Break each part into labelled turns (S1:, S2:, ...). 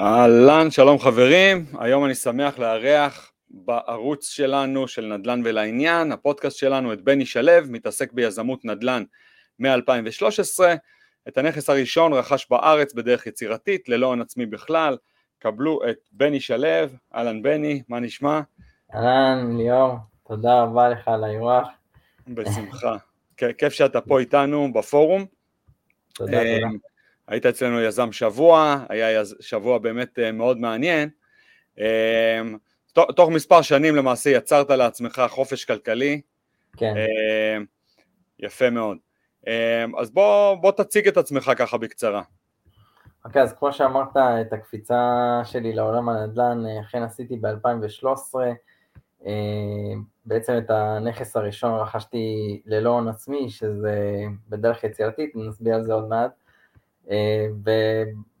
S1: אהלן, שלום חברים, היום אני שמח לארח בערוץ שלנו של נדל"ן ולעניין, הפודקאסט שלנו את בני שלו, מתעסק ביזמות נדל"ן מ-2013, את הנכס הראשון רכש בארץ בדרך יצירתית, ללא הון עצמי בכלל, קבלו את בני שלו, אהלן בני, מה נשמע?
S2: אהלן ליאור, תודה רבה לך על האירוח.
S1: בשמחה, כיף שאתה פה איתנו בפורום.
S2: תודה, תודה.
S1: אמ, היית אצלנו יזם שבוע, היה שבוע באמת אה, מאוד מעניין. אמ, תוך מספר שנים למעשה יצרת לעצמך חופש כלכלי.
S2: כן.
S1: אמ, יפה מאוד. אז בוא, בוא תציג את עצמך ככה בקצרה.
S2: אוקיי, okay, אז כמו שאמרת, את הקפיצה שלי לעולם הנדל"ן אה, אכן עשיתי ב-2013. בעצם את הנכס הראשון רכשתי ללא הון עצמי, שזה בדרך יצירתית, נסביר על זה עוד מעט. אה,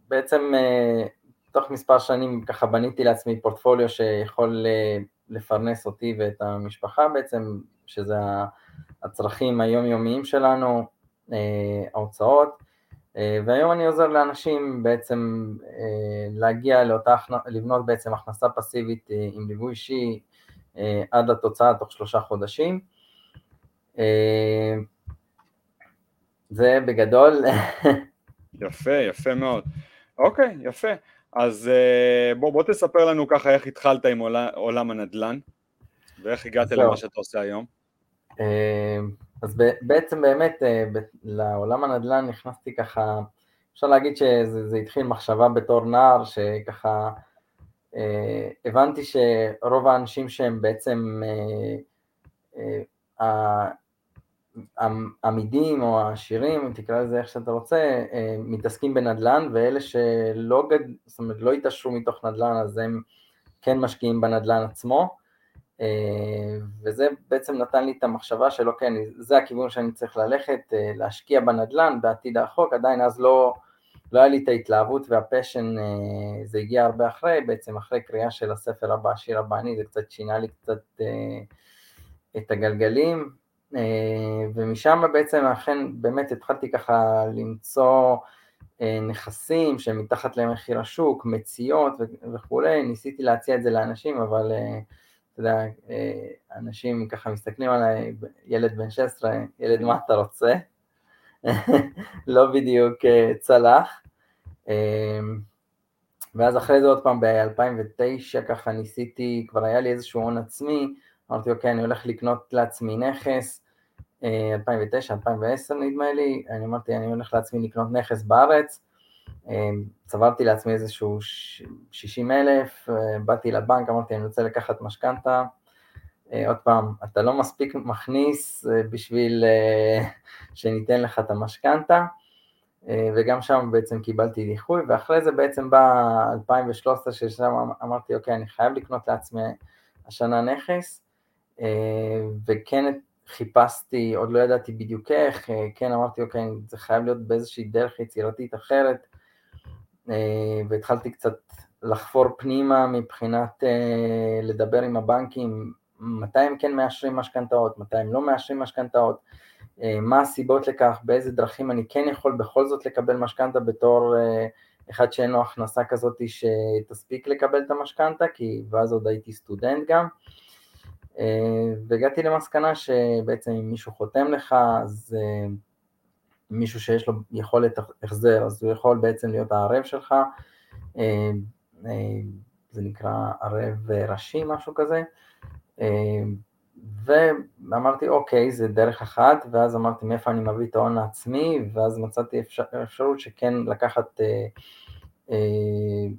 S2: ובעצם אה, תוך מספר שנים ככה בניתי לעצמי פורטפוליו שיכול אה, לפרנס אותי ואת המשפחה בעצם, שזה הצרכים היומיומיים שלנו, ההוצאות, והיום אני עוזר לאנשים בעצם להגיע לאותה, לבנות בעצם הכנסה פסיבית עם ליווי אישי עד לתוצאה תוך שלושה חודשים. זה בגדול.
S1: יפה, יפה מאוד. אוקיי, יפה. אז אה, בוא, בוא תספר לנו ככה איך התחלת עם עולם, עולם הנדל"ן, ואיך הגעת למה שאתה עושה היום.
S2: אה, אז בעצם באמת אה, לעולם הנדל"ן נכנסתי ככה, אפשר להגיד שזה התחיל מחשבה בתור נער, שככה הבנתי שרוב האנשים שהם בעצם עמידים או העשירים, אם תקרא לזה איך שאתה רוצה, אה, מתעסקים בנדל"ן, ואלה שלא גד... זאת אומרת, לא התעשרו מתוך נדל"ן, אז הם כן משקיעים בנדל"ן עצמו, אה, וזה בעצם נתן לי את המחשבה שלא כן, זה הכיוון שאני צריך ללכת, אה, להשקיע בנדל"ן בעתיד הרחוק, עדיין אז לא, לא היה לי את ההתלהבות והפשן, זה הגיע הרבה אחרי, בעצם אחרי קריאה של הספר הבא, השיר הבא אני, זה קצת שינה לי קצת את הגלגלים, ומשם בעצם אכן באמת התחלתי ככה למצוא אה, נכסים שהם מתחת למחיר השוק, מציאות וכולי, ניסיתי להציע את זה לאנשים, אבל אה, אתה יודע, אנשים ככה מסתכלים עליי, ילד בן 16, ילד מה אתה רוצה? לא בדיוק צלח. ואז אחרי זה עוד פעם ב-2009 ככה ניסיתי, כבר היה לי איזשהו הון עצמי, אמרתי, אוקיי, אני הולך לקנות לעצמי נכס, 2009, אה, 2010 נדמה לי, אני אמרתי, אני הולך לעצמי לקנות נכס בארץ, אה, צברתי לעצמי איזשהו 60 אלף, אה, באתי לבנק, אמרתי, אני רוצה לקחת משכנתה, עוד פעם, אתה לא מספיק מכניס בשביל שניתן לך את המשכנתה, וגם שם בעצם קיבלתי דיחוי, ואחרי זה בעצם בא 2013, ששם אמרתי, אוקיי, אני חייב לקנות לעצמי השנה נכס, וכן חיפשתי, עוד לא ידעתי בדיוק איך, כן אמרתי, אוקיי, זה חייב להיות באיזושהי דרך יצירתית אחרת, והתחלתי קצת לחפור פנימה מבחינת לדבר עם הבנקים, מתי הם כן מאשרים משכנתאות, מתי הם לא מאשרים משכנתאות, מה הסיבות לכך, באיזה דרכים אני כן יכול בכל זאת לקבל משכנתה בתור אחד שאין לו הכנסה כזאת שתספיק לקבל את המשכנתה, כי ואז עוד הייתי סטודנט גם. אה, והגעתי למסקנה שבעצם אם מישהו חותם לך, אז אה, מישהו שיש לו יכולת החזר, אז הוא יכול בעצם להיות הערב שלך, אה, זה נקרא ערב ראשי, משהו כזה, ואמרתי אוקיי, זה דרך אחת, ואז אמרתי מאיפה אני מביא את ההון העצמי, ואז מצאתי אפשר, אפשרות שכן לקחת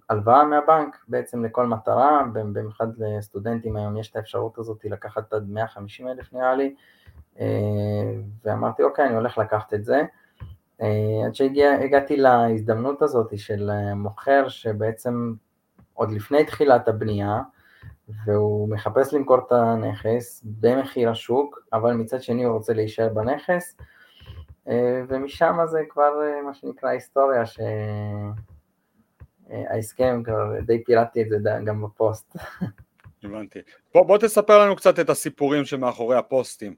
S2: הלוואה מהבנק בעצם לכל מטרה, במיוחד לסטודנטים היום יש את האפשרות הזאת לקחת עד 150 אלף נראה לי, אה, ואמרתי אוקיי אני הולך לקחת את זה, אה, עד שהגעתי להזדמנות הזאת של מוכר שבעצם עוד לפני תחילת הבנייה, והוא מחפש למכור את הנכס במחיר השוק, אבל מצד שני הוא רוצה להישאר בנכס, ומשם זה כבר מה שנקרא היסטוריה ש... ההסכם, כבר די פירטתי את זה גם בפוסט.
S1: הבנתי. בוא, בוא תספר לנו קצת את הסיפורים שמאחורי הפוסטים.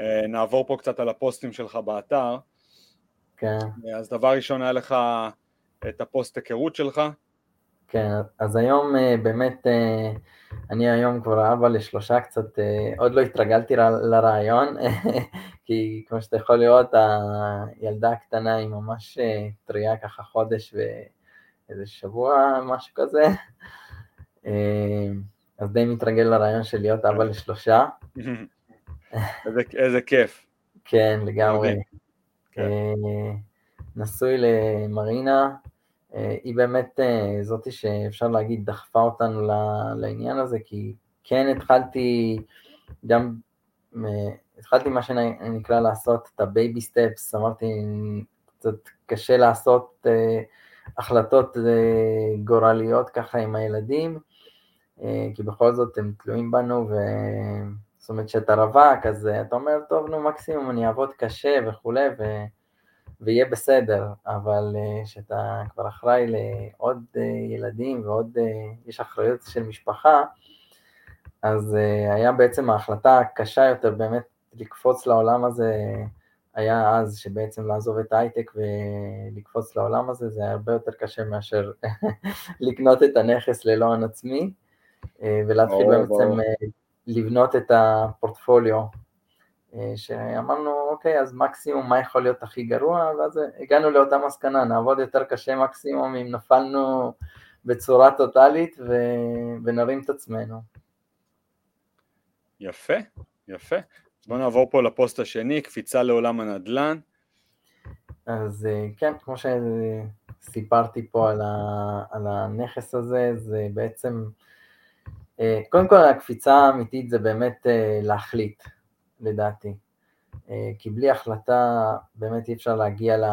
S1: אה, נעבור פה קצת על הפוסטים שלך באתר.
S2: כן.
S1: אז דבר ראשון היה לך את הפוסט היכרות שלך.
S2: כן, אז היום באמת, אני היום כבר אבא לשלושה קצת, עוד לא התרגלתי לרעיון, כי כמו שאתה יכול לראות, הילדה הקטנה היא ממש טריה ככה חודש ואיזה שבוע, משהו כזה. אז די מתרגל לרעיון של להיות אבא לשלושה.
S1: איזה, איזה כיף.
S2: כן, לגמרי. אה, נשוי למרינה, אה, היא באמת אה, זאתי שאפשר להגיד דחפה אותנו לעניין הזה, כי כן התחלתי גם, התחלתי מה שנקרא לעשות את ה baby steps, אמרתי, קצת קשה לעשות החלטות גורליות ככה עם הילדים, כי בכל זאת הם תלויים בנו, ו... זאת אומרת שאתה רווק, אז אתה אומר, טוב, נו, מקסימום אני אעבוד קשה וכולי, ו... ויהיה בסדר, אבל כשאתה כבר אחראי לעוד ילדים ועוד, יש אחריות של משפחה, אז היה בעצם ההחלטה הקשה יותר באמת לקפוץ לעולם הזה, היה אז שבעצם לעזוב את ההייטק ולקפוץ לעולם הזה, זה היה הרבה יותר קשה מאשר לקנות את הנכס ללא הון עצמי, ולהתחיל בעצם לבנות את הפורטפוליו, שאמרנו, אוקיי, אז מקסימום מה יכול להיות הכי גרוע, ואז הגענו לאותה מסקנה, נעבוד יותר קשה מקסימום אם נפלנו בצורה טוטאלית ו... ונרים את עצמנו.
S1: יפה, יפה. בואו נעבור פה לפוסט השני, קפיצה לעולם הנדל"ן.
S2: אז כן, כמו שסיפרתי פה על, ה... על הנכס הזה, זה בעצם אה, קודם כל הקפיצה האמיתית זה באמת אה, להחליט, לדעתי. אה, כי בלי החלטה באמת אי אפשר להגיע ל...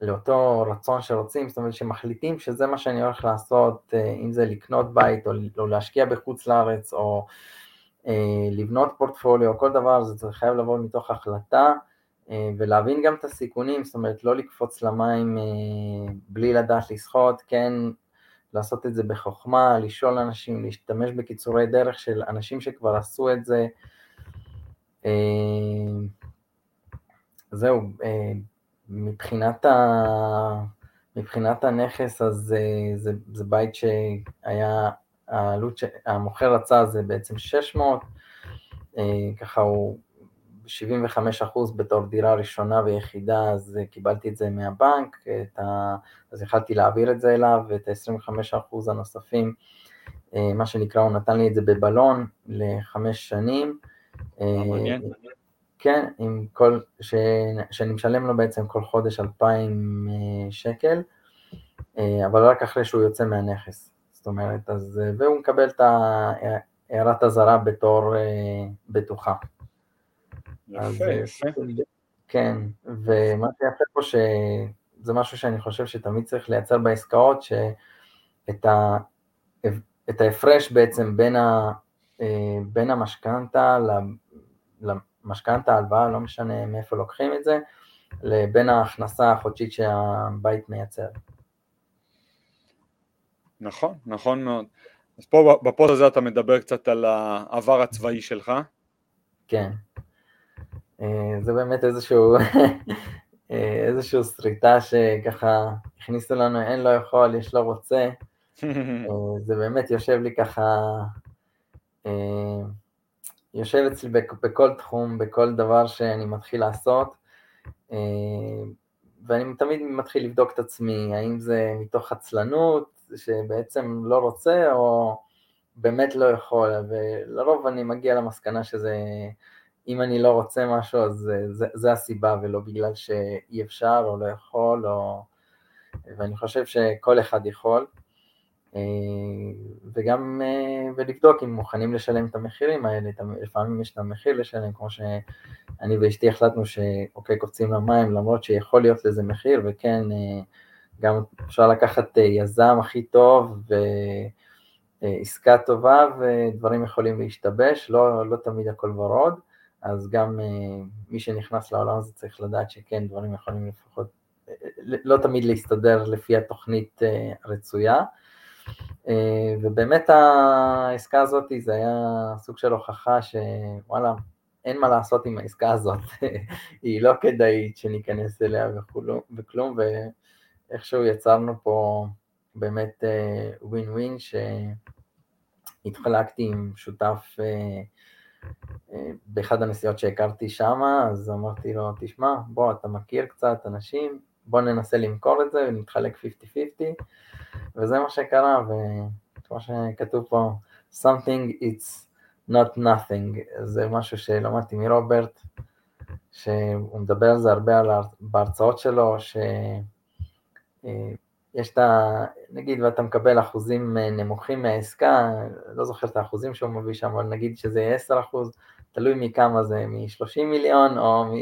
S2: לאותו רצון שרוצים, זאת אומרת שמחליטים שזה מה שאני הולך לעשות, אם זה לקנות בית או להשקיע בחוץ לארץ או לבנות פורטפוליו, כל דבר, זה חייב לבוא מתוך החלטה ולהבין גם את הסיכונים, זאת אומרת לא לקפוץ למים בלי לדעת לשחות, כן לעשות את זה בחוכמה, לשאול אנשים, להשתמש בקיצורי דרך של אנשים שכבר עשו את זה. אה, זהו, אה, מבחינת, ה... מבחינת הנכס, אז אה, זה, זה בית שהיה, העלות שהמוכר רצה זה בעצם 600, ככה הוא 75% בתור דירה ראשונה ויחידה, אז קיבלתי את זה מהבנק, את ה... אז יכלתי להעביר את זה אליו, ואת ה-25% הנוספים, אה, מה שנקרא, הוא נתן לי את זה בבלון לחמש שנים.
S1: אה, מעניין.
S2: כן, עם כל, ש... שאני משלם לו בעצם כל חודש 2,000 אה, שקל, אבל רק אחרי שהוא יוצא מהנכס. זאת אומרת, אז, והוא מקבל את הערת אזהרה בתור בטוחה.
S1: יפה, יפה.
S2: כן, ומה שיפה פה שזה משהו שאני חושב שתמיד צריך לייצר בעסקאות, שאת ה... את ההפרש בעצם בין, ה... אה, בין המשכנתה למשכנתה, הלוואה, לא משנה מאיפה לוקחים את זה, לבין ההכנסה החודשית שהבית מייצר.
S1: נכון, נכון מאוד. אז פה בפוסט הזה אתה מדבר קצת על העבר הצבאי שלך.
S2: כן. אה, זה באמת איזשהו, אה, איזשהו שריטה שככה הכניסו לנו, אין לא יכול, יש לא רוצה. אה, זה באמת יושב לי ככה, יושב אצלי בכל תחום, בכל דבר שאני מתחיל לעשות, ואני תמיד מתחיל לבדוק את עצמי, האם זה מתוך עצלנות, שבעצם לא רוצה, או באמת לא יכול, ולרוב אני מגיע למסקנה שזה אם אני לא רוצה משהו, אז זה, זה, זה הסיבה, ולא בגלל שאי אפשר או לא יכול, או... ואני חושב שכל אחד יכול, אה, וגם אה, ולבדוק אם מוכנים לשלם את המחירים האלה, לפעמים יש את המחיר לשלם, כמו שאני ואשתי החלטנו שאוקיי, קופצים למים, למרות שיכול להיות לזה מחיר, וכן, אה, גם אפשר לקחת יזם הכי טוב, ועסקה טובה, ודברים יכולים להשתבש, לא, לא תמיד הכל ורוד. אז גם uh, מי שנכנס לעולם הזה צריך לדעת שכן, דברים יכולים לפחות, אה, לא תמיד להסתדר לפי התוכנית הרצויה. ובאמת העסקה הזאת זה היה סוג של הוכחה שוואלה, אין מה לעשות עם העסקה הזאת, היא לא כדאית שניכנס אליה וכלום, וכלום איכשהו יצרנו פה באמת ווין ווין שהתחלקתי עם שותף באחד הנסיעות שהכרתי שם, אז אמרתי לו, תשמע, בוא, אתה מכיר קצת אנשים, בוא ננסה למכור את זה ונתחלק 50-50, וזה מה שקרה, וכמו שכתוב פה, something it's not nothing, זה משהו שלמדתי מרוברט, שהוא מדבר על זה הרבה על, בהרצאות שלו, שיש את ה... נגיד ואתה מקבל אחוזים נמוכים מהעסקה, לא זוכר את האחוזים שהוא מביא שם, אבל נגיד שזה יהיה 10 אחוז, תלוי מכמה זה, מ-30 מיליון או מ...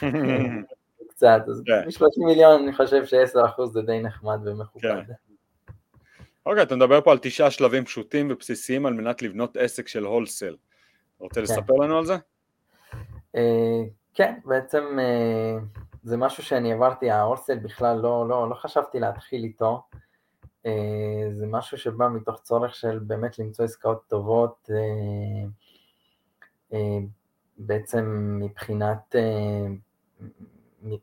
S2: קצת, אז כן. מ-30 מיליון אני חושב ש-10% זה די נחמד ומכובד. כן.
S1: אוקיי, אתה מדבר פה על תשעה שלבים פשוטים ובסיסיים על מנת לבנות עסק של הולסל. רוצה כן. לספר לנו על זה?
S2: אה, כן, בעצם אה, זה משהו שאני עברתי, ההולסל בכלל לא, לא, לא חשבתי להתחיל איתו. אה, זה משהו שבא מתוך צורך של באמת למצוא עסקאות טובות, בעצם מבחינת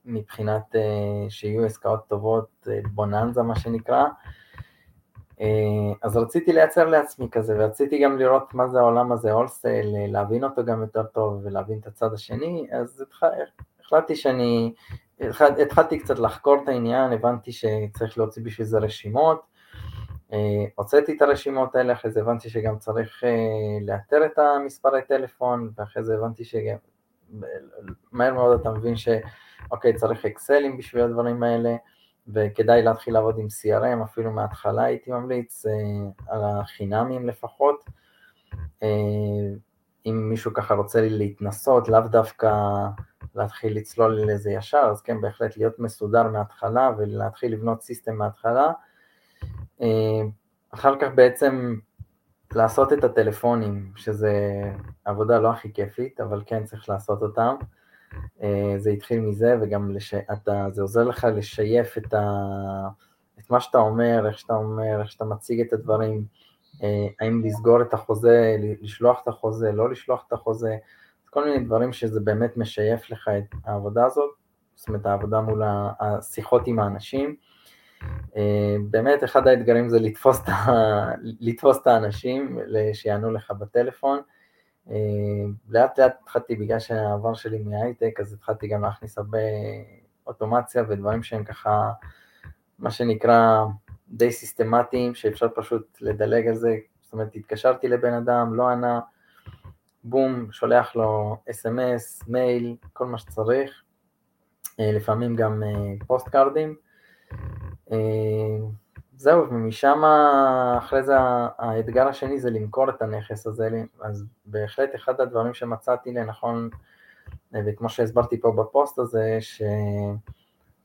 S2: מבחינת אה, שיהיו עסקאות טובות, אה, בוננזה מה שנקרא. אה, אז רציתי לייצר לעצמי כזה, ורציתי גם לראות מה זה העולם הזה, הולסייל, להבין אותו גם יותר טוב ולהבין את הצד השני, אז החלטתי שאני, התחלתי קצת לחקור את העניין, הבנתי שצריך להוציא בשביל זה רשימות, הוצאתי את הרשימות האלה, אחרי זה הבנתי שגם צריך לאתר את המספרי טלפון, ואחרי זה הבנתי שגם, מהר מאוד אתה מבין ש... אוקיי, צריך אקסלים בשביל הדברים האלה, וכדאי להתחיל לעבוד עם CRM, אפילו מההתחלה הייתי ממליץ, אה, על החינמים לפחות. אם מישהו ככה רוצה להתנסות, לאו דווקא להתחיל לצלול לזה ישר, אז כן, בהחלט להיות מסודר מההתחלה ולהתחיל לבנות סיסטם מההתחלה. אה, אחר כך בעצם לעשות את הטלפונים, שזה עבודה לא הכי כיפית, אבל כן צריך לעשות אותם. אה, זה התחיל מזה, וגם לש... אתה, זה עוזר לך לשייף את, ה... את מה שאתה אומר, איך שאתה אומר, איך שאתה מציג את הדברים, האם לסגור את החוזה, לשלוח את החוזה, לא לשלוח את החוזה, כל מיני דברים שזה באמת משייף לך את העבודה הזאת, זאת אומרת העבודה מול השיחות עם האנשים. אה, באמת אחד האתגרים זה לתפוס את, ה... לתפוס את האנשים שיענו לך בטלפון. אה, לאט לאט התחלתי, בגלל שהעבר שלי מהייטק, אז התחלתי גם להכניס הרבה אוטומציה ודברים שהם ככה, מה שנקרא, די סיסטמטיים, שאפשר פשוט לדלג על זה, זאת אומרת, התקשרתי לבן אדם, לא ענה, בום, שולח לו אס.אם.אס, מייל, כל מה שצריך, אה, לפעמים גם פוסט אה, קארדים. זהו, ומשם אחרי זה האתגר השני זה למכור את הנכס הזה, אז בהחלט אחד הדברים שמצאתי לנכון, וכמו שהסברתי פה בפוסט הזה,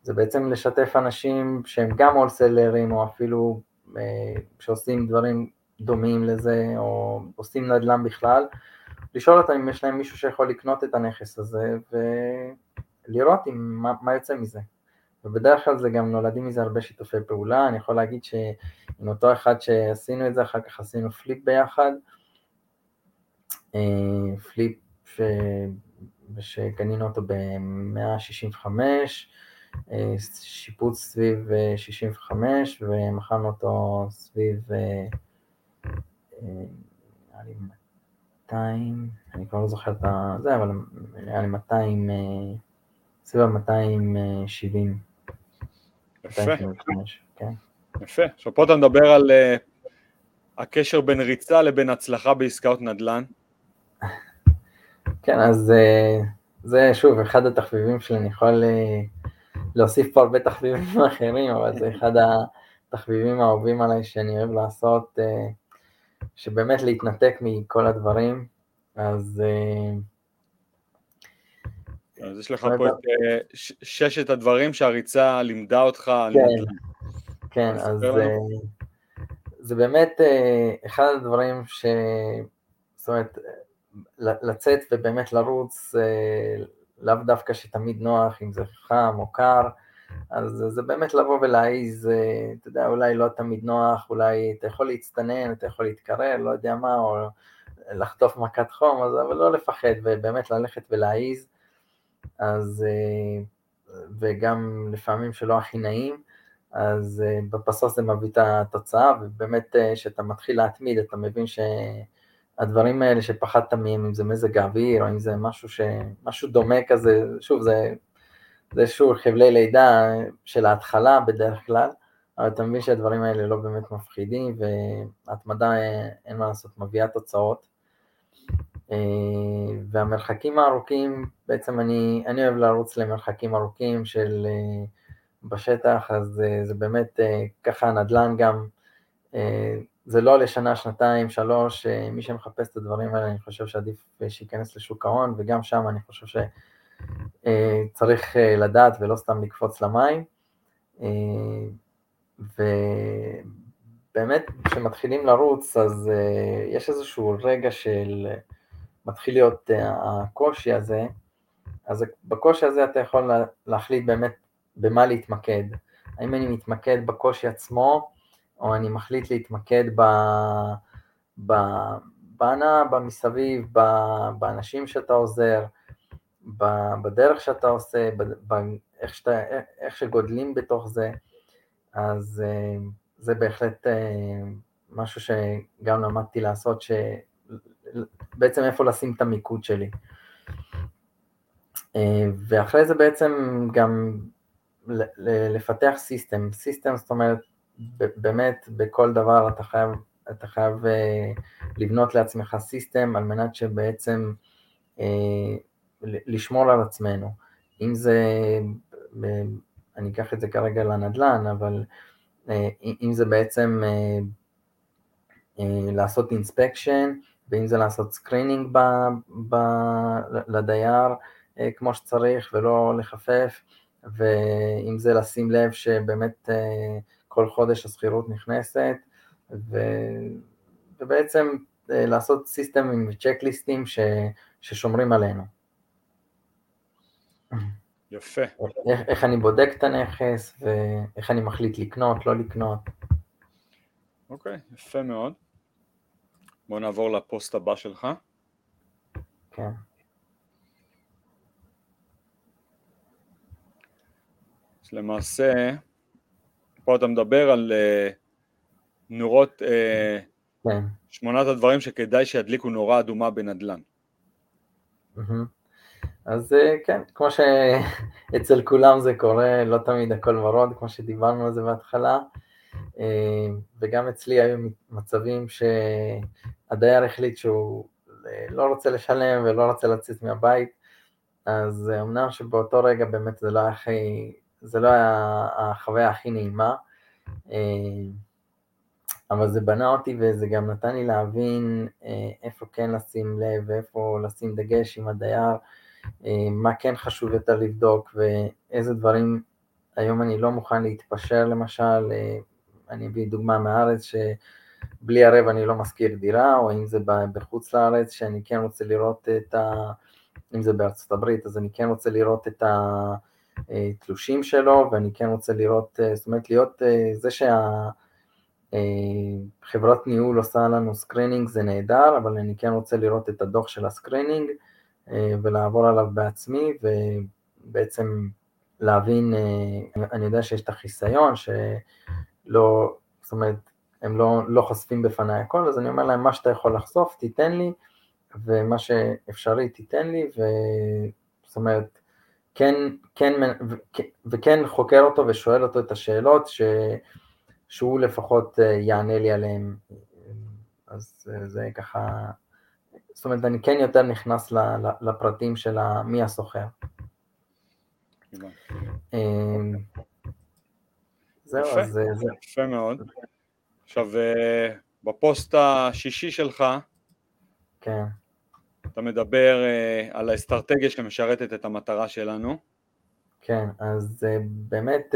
S2: שזה בעצם לשתף אנשים שהם גם הולסלרים, או אפילו אה, שעושים דברים דומים לזה, או עושים נדל"ן בכלל, לשאול אותם אם יש להם מישהו שיכול לקנות את הנכס הזה, ולראות עם, מה, מה יוצא מזה. ובדרך כלל זה גם נולדים מזה הרבה שיתופי פעולה, אני יכול להגיד שעם אותו אחד שעשינו את זה, אחר כך עשינו flip ביחד, אה, flip ש... שקנינו אותו ב-165, אה, שיפוץ סביב 65 אה, ומכרנו אותו סביב נראה לי 200, אני כבר לא זוכר את זה, אבל נראה לי 200, סביב ה-270
S1: יפה. כן. יפה. עכשיו פה אתה מדבר על uh, הקשר בין ריצה לבין הצלחה בעסקאות נדל"ן.
S2: כן, אז uh, זה שוב אחד התחביבים שלי, אני יכול uh, להוסיף פה הרבה תחביבים אחרים, אבל זה אחד התחביבים האהובים עליי שאני אוהב לעשות, uh, שבאמת להתנתק מכל הדברים, אז... Uh,
S1: אז יש לך פה את אה, ששת הדברים שהריצה לימדה אותך.
S2: כן, כן, אז אה, זה באמת אה, אחד הדברים ש... זאת אומרת, לצאת ובאמת לרוץ, לאו דווקא שתמיד נוח, אם זה חם או קר, אז זה באמת לבוא ולהעיז, אתה יודע, אולי לא תמיד נוח, אולי אתה יכול להצטנן, אתה יכול להתקרר, לא יודע מה, או לחטוף מכת חום, אבל לא לפחד, ובאמת ללכת ולהעיז. אז, אה, וגם לפעמים שלא הכי נעים, אז בסוף זה מביא את התוצאה, ובאמת כשאתה מתחיל להתמיד, אתה מבין שהדברים האלה שפחדת מהם, אם זה מזג האוויר, או אם זה משהו, ש... משהו דומה כזה, שוב, זה, זה שוב חבלי לידה של ההתחלה בדרך כלל, אבל אתה מבין שהדברים האלה לא באמת מפחידים, והתמדה, אין מה לעשות, מביאה תוצאות. אה, והמרחקים הארוכים, בעצם אני, אני אוהב לרוץ למרחקים ארוכים של אה, בשטח, אז אה, זה באמת ככה נדל"ן גם, זה לא לשנה, שנתיים, שלוש, מי שמחפש את הדברים האלה, אני חושב שעדיף שייכנס לשוק ההון, וגם שם אני חושב שצריך לדעת ולא סתם לקפוץ למים. ובאמת, כשמתחילים לרוץ, אז יש איזשהו רגע של... מתחיל להיות אה, הקושי הזה, אז בקושי הזה אתה יכול להחליט באמת במה להתמקד. האם אני מתמקד בקושי עצמו, או אני מחליט להתמקד ב... ב... בהנאה, במסביב, באנשים שאתה עוזר, בדרך שאתה עושה, באיך שאתה, איך שגודלים בתוך זה, אז אה, זה בהחלט אה, משהו שגם למדתי לעשות, ש... בעצם איפה לשים את המיקוד שלי. אה, ואחרי זה בעצם גם לפתח system, system זאת אומרת באמת בכל דבר אתה חייב, אתה חייב אה, לבנות לעצמך system על מנת שבעצם אה, לשמור על עצמנו, אם זה, אני אקח את זה כרגע לנדל"ן, אבל אם זה בעצם לעשות inspection, ואם זה לעשות screening ב, ב, לדייר אה, כמו שצריך ולא לחפף, ואם זה לשים לב שבאמת אה, כל חודש השכירות נכנסת, ו, ובעצם אה, לעשות סיסטמים וצ'קליסטים ש, ששומרים עלינו.
S1: יפה.
S2: איך, איך אני בודק את הנכס ואיך אני מחליט לקנות, לא לקנות.
S1: אוקיי, יפה מאוד. בוא נעבור לפוסט הבא שלך.
S2: כן.
S1: אז למעשה, פה אתה מדבר על uh, נורות, uh, כן. שמונת הדברים שכדאי שידליקו נורה אדומה בנדל"ן.
S2: אז uh, כן, כמו שאצל כולם זה קורה, לא תמיד הכל ורוד, כמו שדיברנו על זה בהתחלה. אה, וגם אצלי היו מצבים שהדייר החליט שהוא אה, לא רוצה לשלם ולא רוצה לצאת מהבית, אז אמנם שבאותו רגע באמת זה לא היה הכי, זה לא היה החוויה הכי נעימה, אבל זה בנה אותי וזה גם נתן לי להבין איפה כן לשים לב ואיפה לשים דגש עם הדייר, מה כן חשוב יותר לבדוק ואיזה דברים היום אני לא מוכן להתפשר למשל, אני אביא דוגמה מהארץ שבלי ערב אני לא משכיר דירה, או אם זה בחוץ לארץ שאני כן רוצה לראות את ה... אם זה בארצות הברית, אז אני כן רוצה לראות את התלושים שלו, ואני כן רוצה לראות, זאת אומרת להיות זה שהחברת ניהול עושה לנו screening זה נהדר, אבל אני כן רוצה לראות את הדוח של ה screening ולעבור עליו בעצמי, ובעצם להבין, אני יודע שיש את החיסיון, ש... לא, זאת אומרת, הם לא, לא חושפים בפניי הכל, אז אני אומר להם, מה שאתה יכול לחשוף, תיתן לי, ומה שאפשרי, תיתן לי, ו... זאת אומרת, כן, כן, וכן חוקר אותו ושואל אותו את השאלות, ש... שהוא לפחות אה, יענה לי עליהן, אז אה, זה ככה, זאת אומרת, אני כן יותר נכנס לפרטים של מי הסוחר.
S1: זהו, יפה, אז זה... יפה מאוד. עכשיו, אה, בפוסט השישי שלך,
S2: כן.
S1: אתה מדבר אה, על האסטרטגיה שמשרתת את המטרה שלנו.
S2: כן, אז אה, באמת,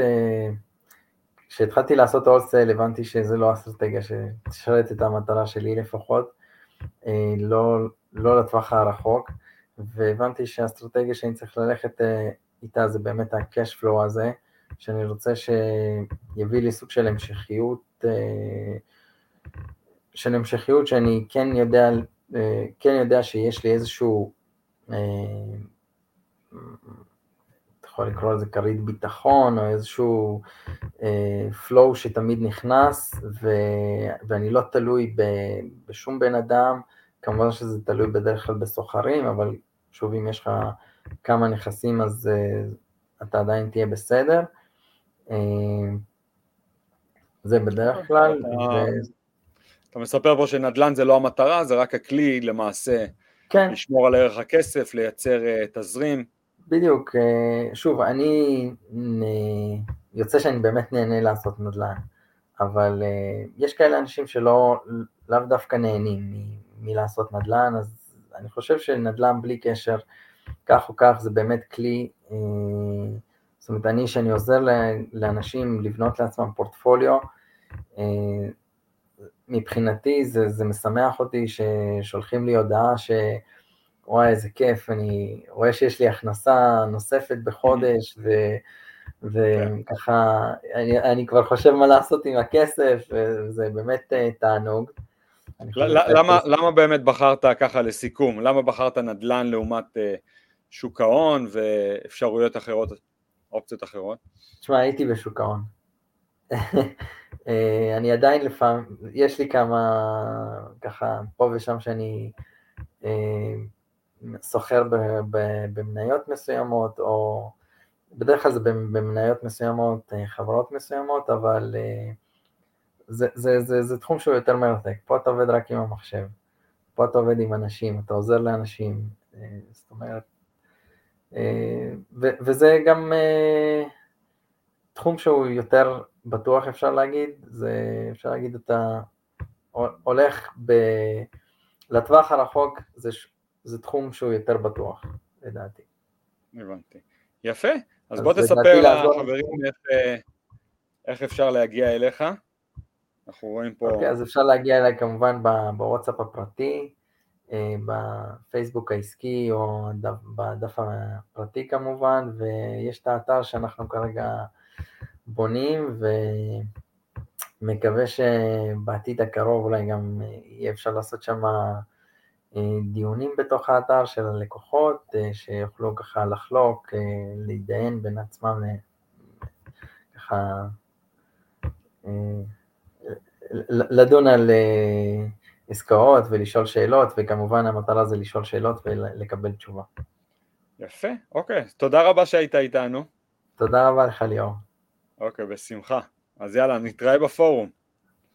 S2: כשהתחלתי לעשות הולסייל הבנתי שזה לא אסטרטגיה שתשרת את המטרה שלי לפחות, לא, לא לטווח הרחוק, והבנתי שהאסטרטגיה שאני צריך ללכת איתה זה באמת ה-cash flow הזה, שאני רוצה שיביא לי סוג של המשכיות, אה, של המשכיות שאני כן יודע, אה, כן יודע שיש לי איזשהו, אה, יכול לקרוא לזה כרית ביטחון, או איזשהו אה, flow שתמיד נכנס, ו, ואני לא תלוי ב, בשום בן אדם, כמובן שזה תלוי בדרך כלל בסוחרים, אבל שוב, אם יש לך כמה נכסים אז אה, אתה עדיין תהיה בסדר. זה בדרך כלל.
S1: אתה מספר פה שנדל"ן זה לא המטרה, זה רק הכלי למעשה כן. לשמור על ערך הכסף, לייצר uh, תזרים.
S2: בדיוק, uh, שוב, אני, יוצא שאני באמת נהנה לעשות נדל"ן, אבל uh, יש כאלה אנשים שלא, לאו דווקא נהנים מ, מלעשות נדל"ן, אז אני חושב שנדל"ן בלי קשר, כך או כך, זה באמת כלי, uh, זאת אומרת, אני, שאני עוזר לאנשים לבנות לעצמם פורטפוליו, uh, מבחינתי זה, זה משמח אותי ששולחים לי הודעה ש... וואי, איזה כיף, אני רואה שיש לי הכנסה נוספת בחודש, ו, וככה, אני, אני כבר חושב מה לעשות עם הכסף, וזה באמת אה, תענוג.
S1: למה, למה באמת בחרת ככה לסיכום? למה בחרת נדל"ן לעומת uh, שוק ההון ואפשרויות אחרות, אופציות אחרות?
S2: תשמע, הייתי בשוק ההון. אה, אני עדיין לפעמים, יש לי כמה, ככה, פה ושם שאני אה, סוחר במניות מסוימות, או בדרך כלל זה במניות מסוימות, אה, חברות מסוימות, אבל זה, זה, זה, זה תחום שהוא יותר מרתק. פה אתה עובד רק עם המחשב, פה אתה עובד עם אנשים, אתה עוזר לאנשים, זאת אומרת, ו, וזה גם תחום שהוא יותר בטוח אפשר להגיד, זה אפשר להגיד אתה הולך ב... לטווח הרחוק זה, זה תחום שהוא יותר בטוח, לדעתי.
S1: הבנתי. יפה, אז, אז בוא תספר לחברים איך, אה, איך אפשר להגיע אליך. אנחנו רואים פה...
S2: אוקיי, אז אפשר להגיע אליי כמובן בוואטסאפ הפרטי, אה, בפייסבוק העסקי או בדף הפרטי כמובן, ויש את האתר שאנחנו כרגע בונים ומקווה שבעתיד הקרוב אולי גם יהיה אפשר לעשות שם אה, דיונים בתוך האתר של הלקוחות, אה, שיוכלו ככה לחלוק, אה, להתדיין בין עצמם, ככה לדון על עסקאות ולשאול שאלות, וכמובן המטרה זה לשאול שאלות ולקבל תשובה.
S1: יפה, אוקיי. תודה רבה שהיית איתנו.
S2: תודה רבה לך ליאור.
S1: אוקיי, בשמחה. אז יאללה, נתראה בפורום.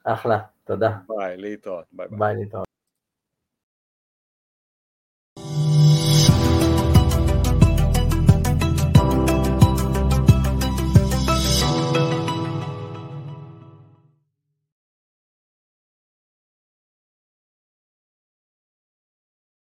S2: אחלה, תודה.
S1: ביי, להתראות.
S2: ביי ביי. ביי להתראות.